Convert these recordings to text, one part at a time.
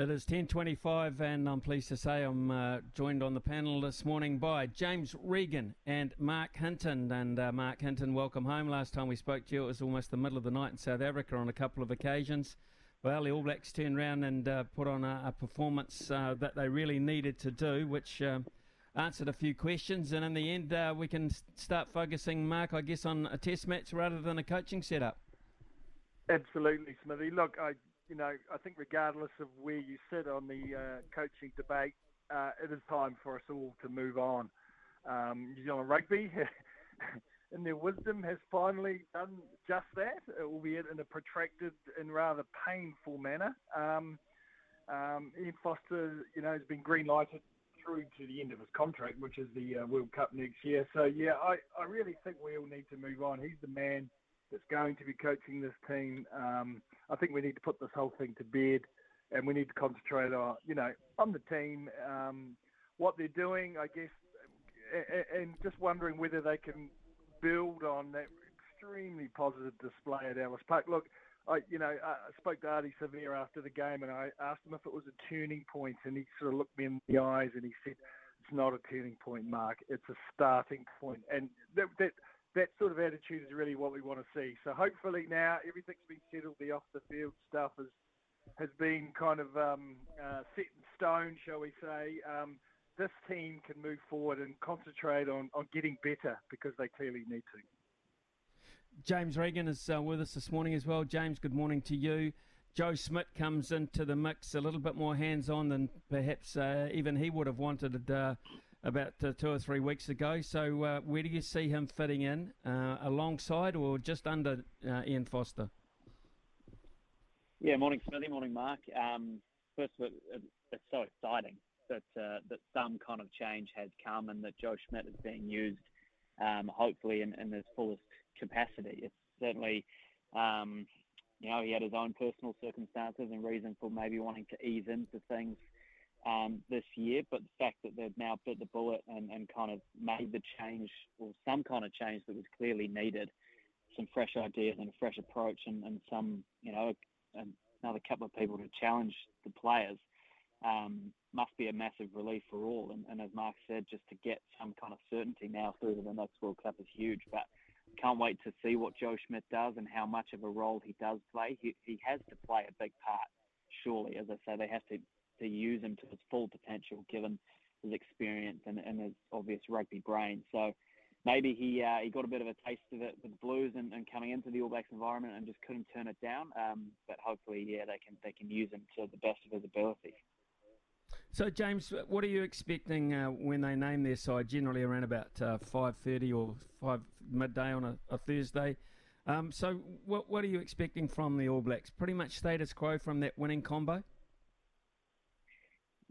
It is 10.25 and I'm pleased to say I'm uh, joined on the panel this morning by James Regan and Mark Hinton. And uh, Mark Hinton, welcome home. Last time we spoke to you it was almost the middle of the night in South Africa on a couple of occasions. Well, the All Blacks turned around and uh, put on a, a performance uh, that they really needed to do, which um, answered a few questions. And in the end, uh, we can start focusing, Mark, I guess, on a test match rather than a coaching setup. Absolutely, Smithy. Look, I you know I think regardless of where you sit on the uh, coaching debate, uh, it is time for us all to move on. Um, New Zealand Rugby, in their wisdom, has finally done just that, albeit in a protracted and rather painful manner. Um, um, Ian Foster, you know, has been green lighted through to the end of his contract, which is the uh, World Cup next year. So yeah, I, I really think we all need to move on. He's the man that's going to be coaching this team. Um, I think we need to put this whole thing to bed, and we need to concentrate on you know on the team, um, what they're doing, I guess, and just wondering whether they can build on that extremely positive display at Ellis Park. Look, I you know I spoke to Ardie Savea after the game, and I asked him if it was a turning point, and he sort of looked me in the eyes and he said. It's not a turning point, Mark. It's a starting point, and that, that that sort of attitude is really what we want to see. So hopefully now everything's been settled. The off the field stuff has has been kind of um, uh, set in stone, shall we say. Um, this team can move forward and concentrate on, on getting better because they clearly need to. James Regan is uh, with us this morning as well. James, good morning to you. Joe Schmidt comes into the mix a little bit more hands on than perhaps uh, even he would have wanted uh, about uh, two or three weeks ago. So, uh, where do you see him fitting in, uh, alongside or just under uh, Ian Foster? Yeah, morning Smithy, morning Mark. Um, first of all, it, it's so exciting that uh, that some kind of change has come and that Joe Schmidt is being used, um, hopefully in, in his fullest capacity. It's certainly, um, you know, he had his own personal circumstances and reason for maybe wanting to ease into things um, this year, but the fact that they've now bit the bullet and, and kind of made the change or some kind of change that was clearly needed, some fresh ideas and a fresh approach and, and some, you know, another couple of people to challenge the players um, must be a massive relief for all. And, and as Mark said, just to get some kind of certainty now through to the next World Cup is huge. But can't wait to see what Joe Schmidt does and how much of a role he does play. He, he has to play a big part, surely. As I say, they have to, to use him to his full potential given his experience and, and his obvious rugby brain. So maybe he uh, he got a bit of a taste of it with the Blues and, and coming into the All Blacks environment and just couldn't turn it down. Um, but hopefully, yeah, they can they can use him to the best of his ability. So, James, what are you expecting uh, when they name their side? Generally around about uh, five thirty or five midday on a, a Thursday. Um, so, what what are you expecting from the All Blacks? Pretty much status quo from that winning combo.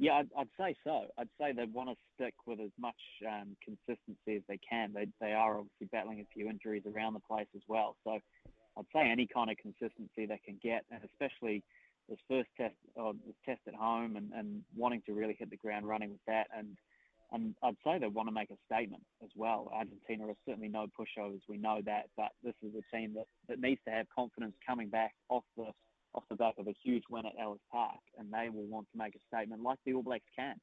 Yeah, I'd, I'd say so. I'd say they want to stick with as much um, consistency as they can. They they are obviously battling a few injuries around the place as well. So I'd say any kind of consistency they can get, and especially this first test or this test at home, and, and wanting to really hit the ground running with that. And and I'd say they want to make a statement as well. Argentina are certainly no pushovers. We know that, but this is a team that, that needs to have confidence coming back off the off the back of a huge win at Ellis Park, and they will want to make a statement like the All Blacks can.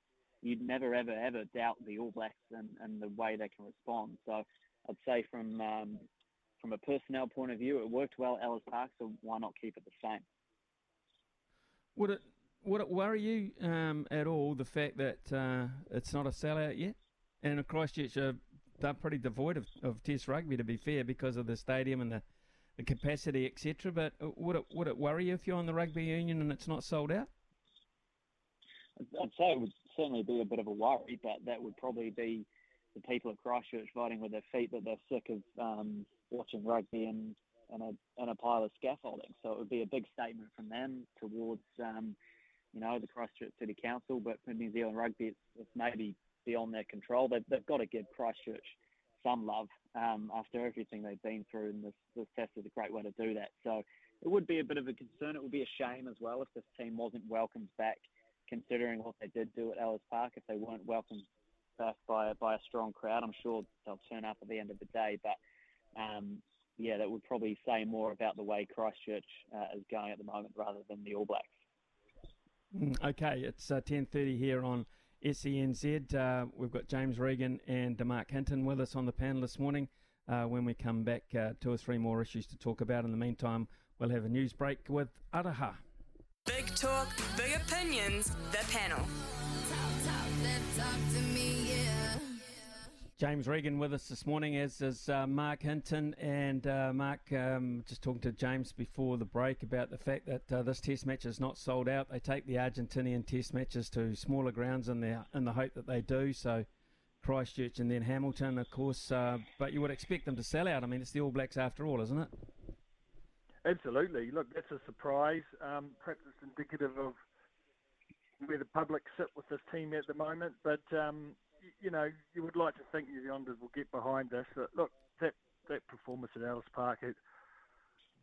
You'd never, ever, ever doubt the All Blacks and, and the way they can respond. So I'd say from um, from a personnel point of view, it worked well at Ellis Park, so why not keep it the same? Would it would it worry you um, at all the fact that uh, it's not a sellout yet? And Christchurch are they're pretty devoid of, of Test rugby, to be fair, because of the stadium and the capacity, etc. But uh, would it would it worry you if you're on the rugby union and it's not sold out? I'd say it would certainly be a bit of a worry, but that would probably be the people at Christchurch voting with their feet that they're sick of um, watching rugby in, in, a, in a pile of scaffolding. So it would be a big statement from them towards, um, you know, the Christchurch City Council. But for New Zealand Rugby, it's, it's maybe beyond their control. They've, they've got to give Christchurch some love um, after everything they've been through, and this, this test is a great way to do that. So it would be a bit of a concern. It would be a shame as well if this team wasn't welcomed back, considering what they did do at Ellis Park. If they weren't welcomed back by by a strong crowd, I'm sure they'll turn up at the end of the day. But um, yeah, that would probably say more about the way Christchurch uh, is going at the moment rather than the All Blacks. Mm, okay, it's uh, 10:30 here on SENZ. Uh, we've got James Regan and Mark Hinton with us on the panel this morning. Uh, when we come back, uh, two or three more issues to talk about. In the meantime, we'll have a news break with Araha. Big talk, big opinions, the panel. Talk, talk, talk James Regan with us this morning, as is uh, Mark Hinton. And uh, Mark, um, just talking to James before the break about the fact that uh, this Test match is not sold out. They take the Argentinian Test matches to smaller grounds in the in the hope that they do. So Christchurch and then Hamilton, of course. Uh, but you would expect them to sell out. I mean, it's the All Blacks after all, isn't it? Absolutely. Look, that's a surprise. Um, perhaps it's indicative of where the public sit with this team at the moment. But um, you know, you would like to think New Zealanders will get behind this. But look, that that performance at Ellis Park, it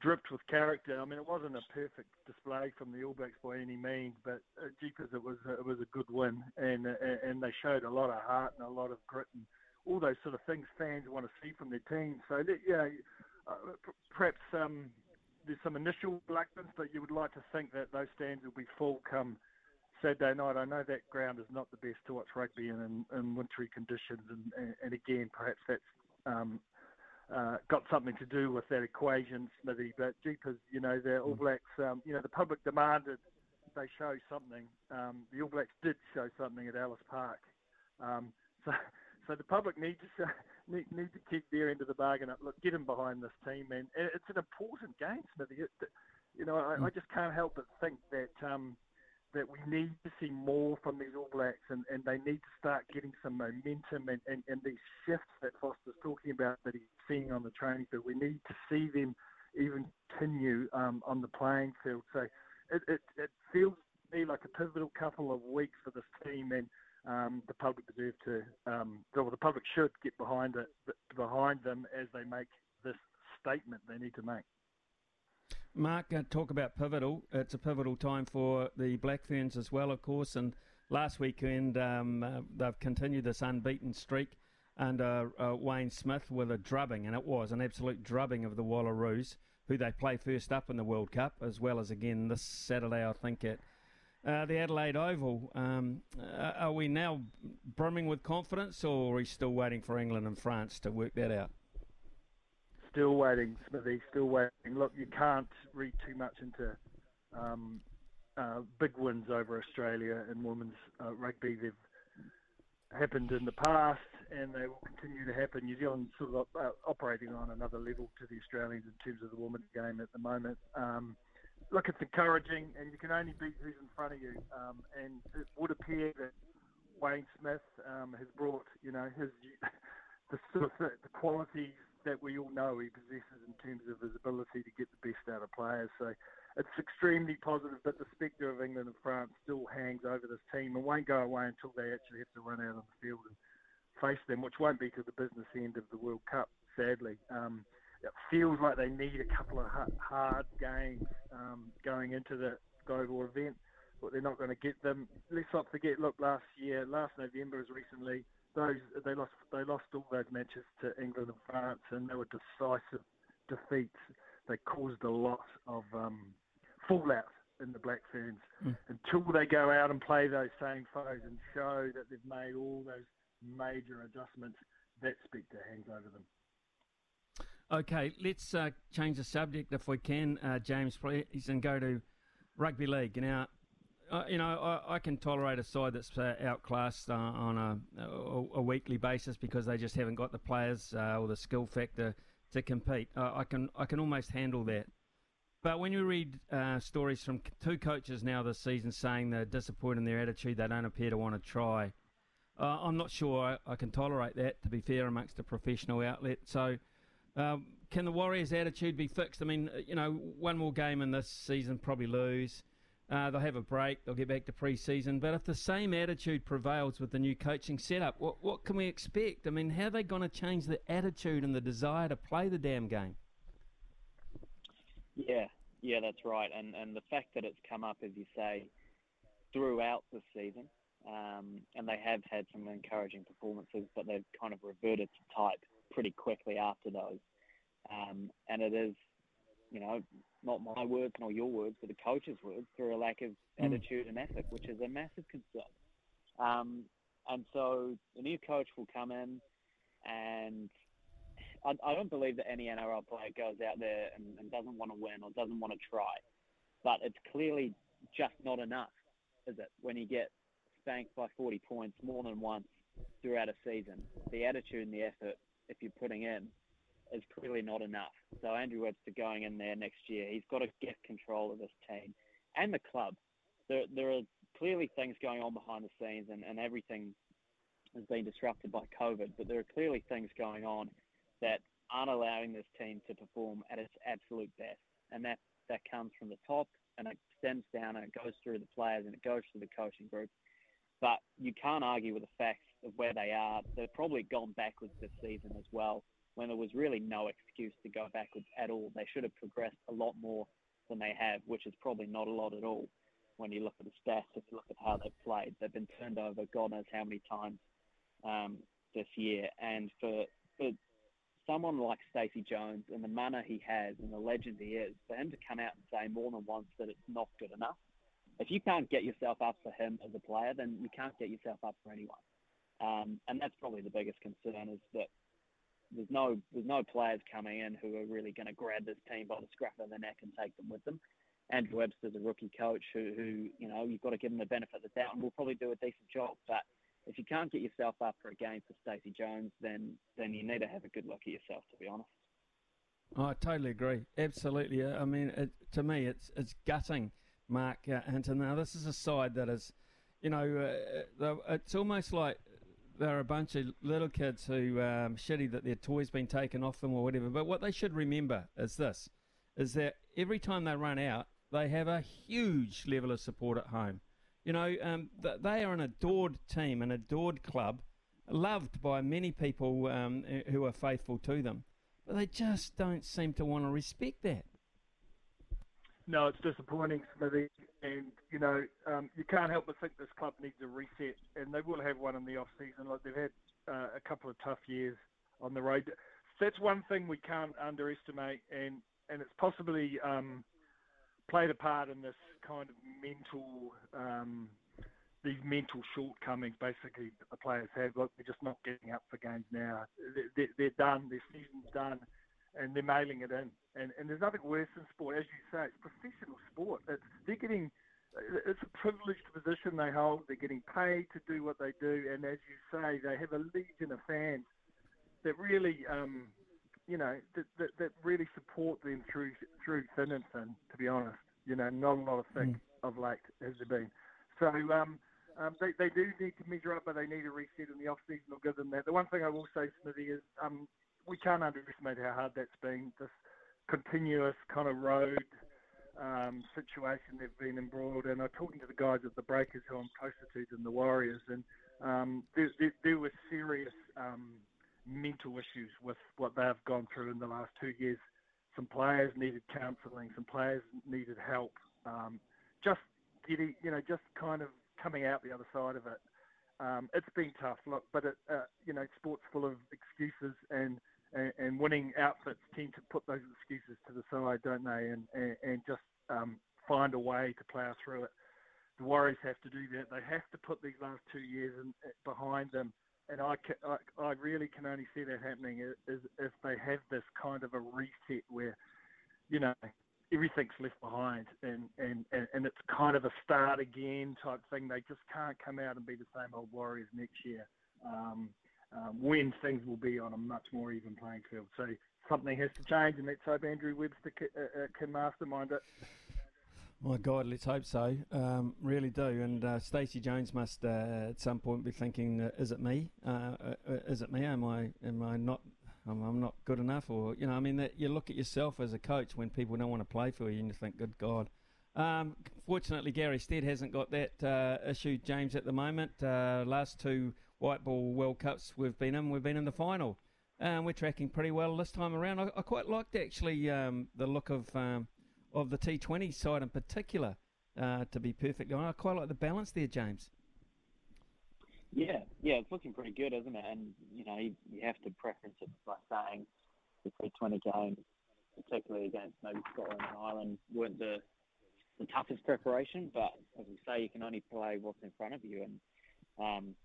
dripped with character. I mean, it wasn't a perfect display from the All Blacks by any means, but uh, jeepers, it was it was a good win, and uh, and they showed a lot of heart and a lot of grit and all those sort of things fans want to see from their team. So that, you know, uh, perhaps um, there's some initial reluctance, but you would like to think that those stands will be full come Saturday night. I know that ground is not the best to watch rugby in, in, in wintry conditions, and, and, and, again, perhaps that's um, uh, got something to do with that equation, Smithy. But jeepers, you know, the All mm. Blacks, um, you know, the public demanded they show something. Um, the All Blacks did show something at Ellis Park. Um, so, so the public need to show, need, need to keep their end of the bargain up. Look, get them behind this team, and it's an important game, Smithy. It, you know, I, I, mm. just can't help but think that um, that we need to see more from these All Blacks and, and they need to start getting some momentum and, and, and these shifts that Foster's talking about that he's seeing on the training field. We need to see them even continue um, on the playing field. So it, it, it feels to me like a pivotal couple of weeks for this team and um, the public deserve to, um, well, the public should get behind it, behind them as they make this statement they need to make. Mark, uh, talk about pivotal. It's a pivotal time for the Black Ferns as well, of course. And last weekend, um, uh, they've continued this unbeaten streak under uh, Wayne Smith with a drubbing, and it was an absolute drubbing of the Wallaroos, who they play first up in the World Cup, as well as again this Saturday, I think, at uh, the Adelaide Oval. Um, uh, are we now brimming with confidence, or are we still waiting for England and France to work that out? Still waiting, Smithy, still waiting. Look, you can't read too much into um, uh, big wins over Australia in women's uh, rugby. They've happened in the past and they will continue to happen. New Zealand sort of uh, operating on another level to the Australians in terms of the women's game at the moment. Um, look, it's encouraging, and you can only beat who's in front of you. Um, and it would appear that Wayne Smith um, has brought, you know, his the sort of the qualities that we all know he possesses in terms of his ability to get the best out of players. So it's extremely positive, but the spectre of England and France still hangs over this team and won't go away until they actually have to run out on the field and face them, which won't be to the business end of the World Cup, sadly. Um, it feels like they need a couple of hard games um, going into the global event, but they're not going to get them. Let's not forget, look, last year, last November as recently, those they lost they lost all those matches to England and France, and they were decisive defeats. They caused a lot of um, fallout in the Black Ferns mm. until they go out and play those same foes and show that they've made all those major adjustments. That spectre hangs over them. Okay, let's uh, change the subject if we can, uh, James, please, and go to rugby league. Now, uh, you know, I, I, can tolerate a side that's uh, outclassed uh, on a, a, a, weekly basis because they just haven't got the players uh, or the skill factor to compete. I can I can almost handle that. But when you read uh, stories from two coaches now this season saying they're disappointed in their attitude, they don't appear to want to try. Uh, I'm not sure I, I, can tolerate that. To be fair, amongst a professional outlet, so. Um, can the Warriors' attitude be fixed? I mean, you know, one more game in this season, probably lose. Uh, they'll have a break. They'll get back to pre-season. But if the same attitude prevails with the new coaching setup, what what can we expect? I mean, how are they going to change the attitude and the desire to play the damn game? Yeah, yeah, that's right. And and the fact that it's come up, as you say, throughout the season, um, and they have had some encouraging performances, but they've kind of reverted to type pretty quickly after those. Um, and it is, you know, not my words nor your words, but the coach's words, through a lack of mm. attitude and effort, which is a massive concern. Um, and so the new coach will come in, and I, I, don't believe that any NRL player goes out there and, and doesn't want to win or doesn't want to try. But it's clearly just not enough, is it? When you get spanked by 40 points more than once throughout a season, the attitude and the effort, if you're putting in, is clearly not enough. So Andrew Webster going in there next year, he's got to get control of this team and the club. There, there are clearly things going on behind the scenes, and, and everything has been disrupted by COVID. But there are clearly things going on that aren't allowing this team to perform at its absolute best, and that that comes from the top and it stems down and it goes through the players and it goes through the coaching group. But you can't argue with the facts of where they are. They've probably gone backwards this season as well when there was really no excuse to go backwards at all. They should have progressed a lot more than they have, which is probably not a lot at all when you look at the stats. If you look at how they've played, they've been turned over God knows how many times um, this year. And for for someone like Stacey Jones and the manner he has and the legend he is, for him to come out and say more than once that it's not good enough, if you can't get yourself up for him as a player, then you can't get yourself up for anyone. Um, and that's probably the biggest concern is that there's no there's no players coming in who are really going to grab this team by the scruff of the neck and take them with them. Andrew Webster's a rookie coach who, who you know you've got to give him the benefit of the doubt, and will probably do a decent job. But if you can't get yourself up for a game for Stacey Jones, then then you need to have a good look at yourself, to be honest. Oh, I totally agree. Absolutely. I mean, it, to me, it's it's gutting, Mark uh, Hinton. Now, this is a side that is, you know, uh, it's almost like they're a bunch of little kids who um, shitty that their toys been taken off them or whatever. But what they should remember is this: is that every time they run out, they have a huge level of support at home. You know, um, they are an adored team, an adored club, loved by many people um, who are faithful to them. But they just don't seem to want to respect that. No, it's disappointing, Smithy. And, you know, um, you can't help but think this club needs a reset. And they will have one in the off season. Like they've had uh, a couple of tough years on the road. That's one thing we can't underestimate. And, and it's possibly um, played a part in this kind of mental, um, these mental shortcomings basically that the players have. Look, they're just not getting up for games now. They're, they're done. Their season's done and they're mailing it in. And, and there's nothing worse in sport, as you say, it's professional sport. It's, they're getting, it's a privileged position they hold. They're getting paid to do what they do, and as you say, they have a legion of fans that really, um, you know, that, that, that really support them through through thin and thin. To be honest, you know, not a lot of thick mm. of late has there been. So um, um, they, they do need to measure up, but they need a reset in the off season. I'll give them that. The one thing I will say, Smithy, is um, we can't underestimate how hard that's been. This continuous kind of road um, situation they've been embroiled in. I'm talking to the guys at the Breakers who I'm closer to than the Warriors, and um, there, there, there, were serious um, mental issues with what they've gone through in the last two years. Some players needed counselling, some players needed help. Um, just getting, you know, just kind of coming out the other side of it. Um, it's been tough, look, but it, uh, you know, sport's full of excuses and and, and winning outfits tend to put those excuses to the side, don't they? And and, and just um, find a way to plough through it. The Warriors have to do that. They have to put these last two years in, behind them and I, I, I really can only see that happening is if they have this kind of a reset where, you know, everything's left behind and, and, and, and it's kind of a start again type thing. They just can't come out and be the same old Warriors next year um, um, when things will be on a much more even playing field. So something has to change, and let's hope Andrew Webster can, uh, uh, can mastermind it. My God, let's hope so. Um, really do. And uh, Stacey Jones must uh, at some point be thinking, uh, "Is it me? Uh, is it me? Am I? Am I not? I'm, I'm, not good enough?" Or you know, I mean, that you look at yourself as a coach when people don't want to play for you, and you think, "Good God." Um, fortunately, Gary Stead hasn't got that issue, James, at the moment. last two white ball World Cups we've been in, we've been in the final. Um, we're tracking pretty well this time around. I, I quite liked actually um, the look of um, of the T20 side in particular. Uh, to be perfect, I quite like the balance there, James. Yeah, yeah, it's looking pretty good, isn't it? And you know, you, you have to preference it by saying the T20 games, particularly against maybe Scotland and Ireland, weren't the the toughest preparation. But as we say, you can only play what's in front of you, and um,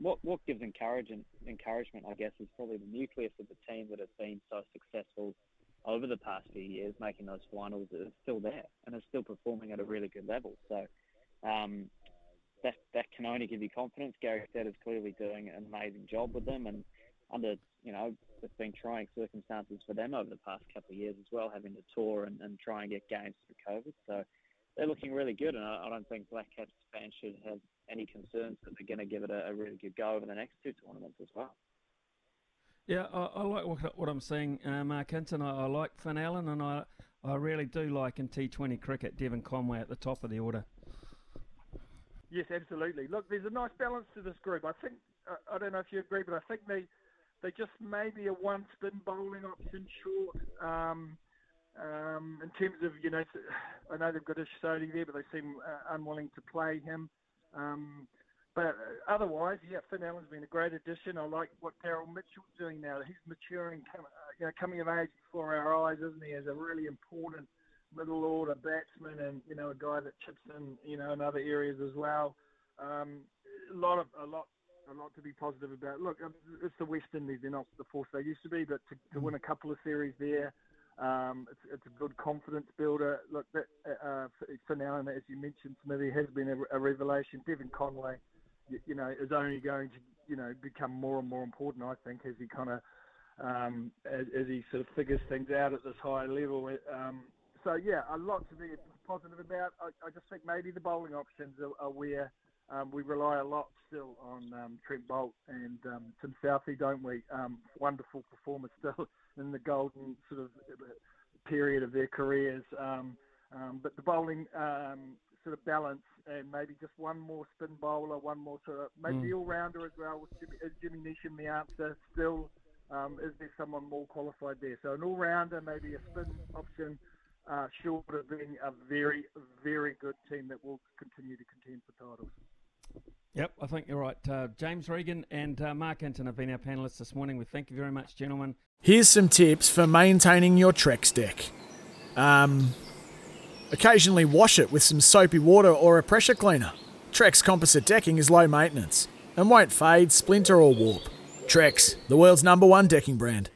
what what gives encouragement, encouragement, I guess, is probably the nucleus of the team that has been so successful over the past few years, making those finals is still there and is still performing at a really good level. So um, that that can only give you confidence. Gary Stead is clearly doing an amazing job with them, and under you know it's been trying circumstances for them over the past couple of years as well, having to tour and, and try and get games through COVID. So they're looking really good, and I, I don't think Black Caps fans should have any concerns that they're going to give it a, a, really good go over the next two tournaments as well. Yeah, I, I like what, what, I'm seeing, uh, Mark Hinton. I, I, like Finn Allen, and I, I really do like in T20 cricket Devon Conway at the top of the order. Yes, absolutely. Look, there's a nice balance to this group. I think I don't know if you agree, but I think they they just maybe a one spin bowling option short. Um, um, in terms of, you know, I know they've got Sodhi there, but they seem uh, unwilling to play him. Um, but otherwise, yeah, Finn Allen's been a great addition. I like what Daryl Mitchell's doing now. He's maturing, uh, you know, coming of age before our eyes, isn't he? As a really important middle order batsman, and you know, a guy that chips in, you know, in other areas as well. Um, a lot of a lot a lot to be positive about. Look, it's the West Indies; they're not the force they used to be, but to, to win a couple of series there, um, it's, it's, a good confidence builder. Look, that, uh, for, for, now, and as you mentioned, Smithy has been a, a revelation. Devon Conway, you, you, know, is only going to, you know, become more and more important. I think as he kind of, um, as, as, he sort of figures things out at this high level. Um, so yeah, a lot to be positive about. I, I just think maybe the bowling options are, are where um, we rely a lot still on um, Trent Boult and um, Tim Southee, don't we? Um, wonderful performers still in the golden sort of period of their careers. Um, um, but the bowling sort of balance and maybe just one more spin bowler, one more sort of maybe mm. all rounder as well. With Jimmy, is Jimmy Neesham the answer still? is there someone more qualified there? So an all rounder, maybe a spin option. Uh, short of being a very, very good team that will continue to contend for titles. Yep, I think you're right. Uh, James Regan and uh, Mark Hinton have been our panellists this morning. We thank you very much, gentlemen. Here's some tips for maintaining your Trex deck. Um, occasionally wash it with some soapy water or a pressure cleaner. Trex composite decking is low maintenance and won't fade, splinter, or warp. Trex, the world's number one decking brand.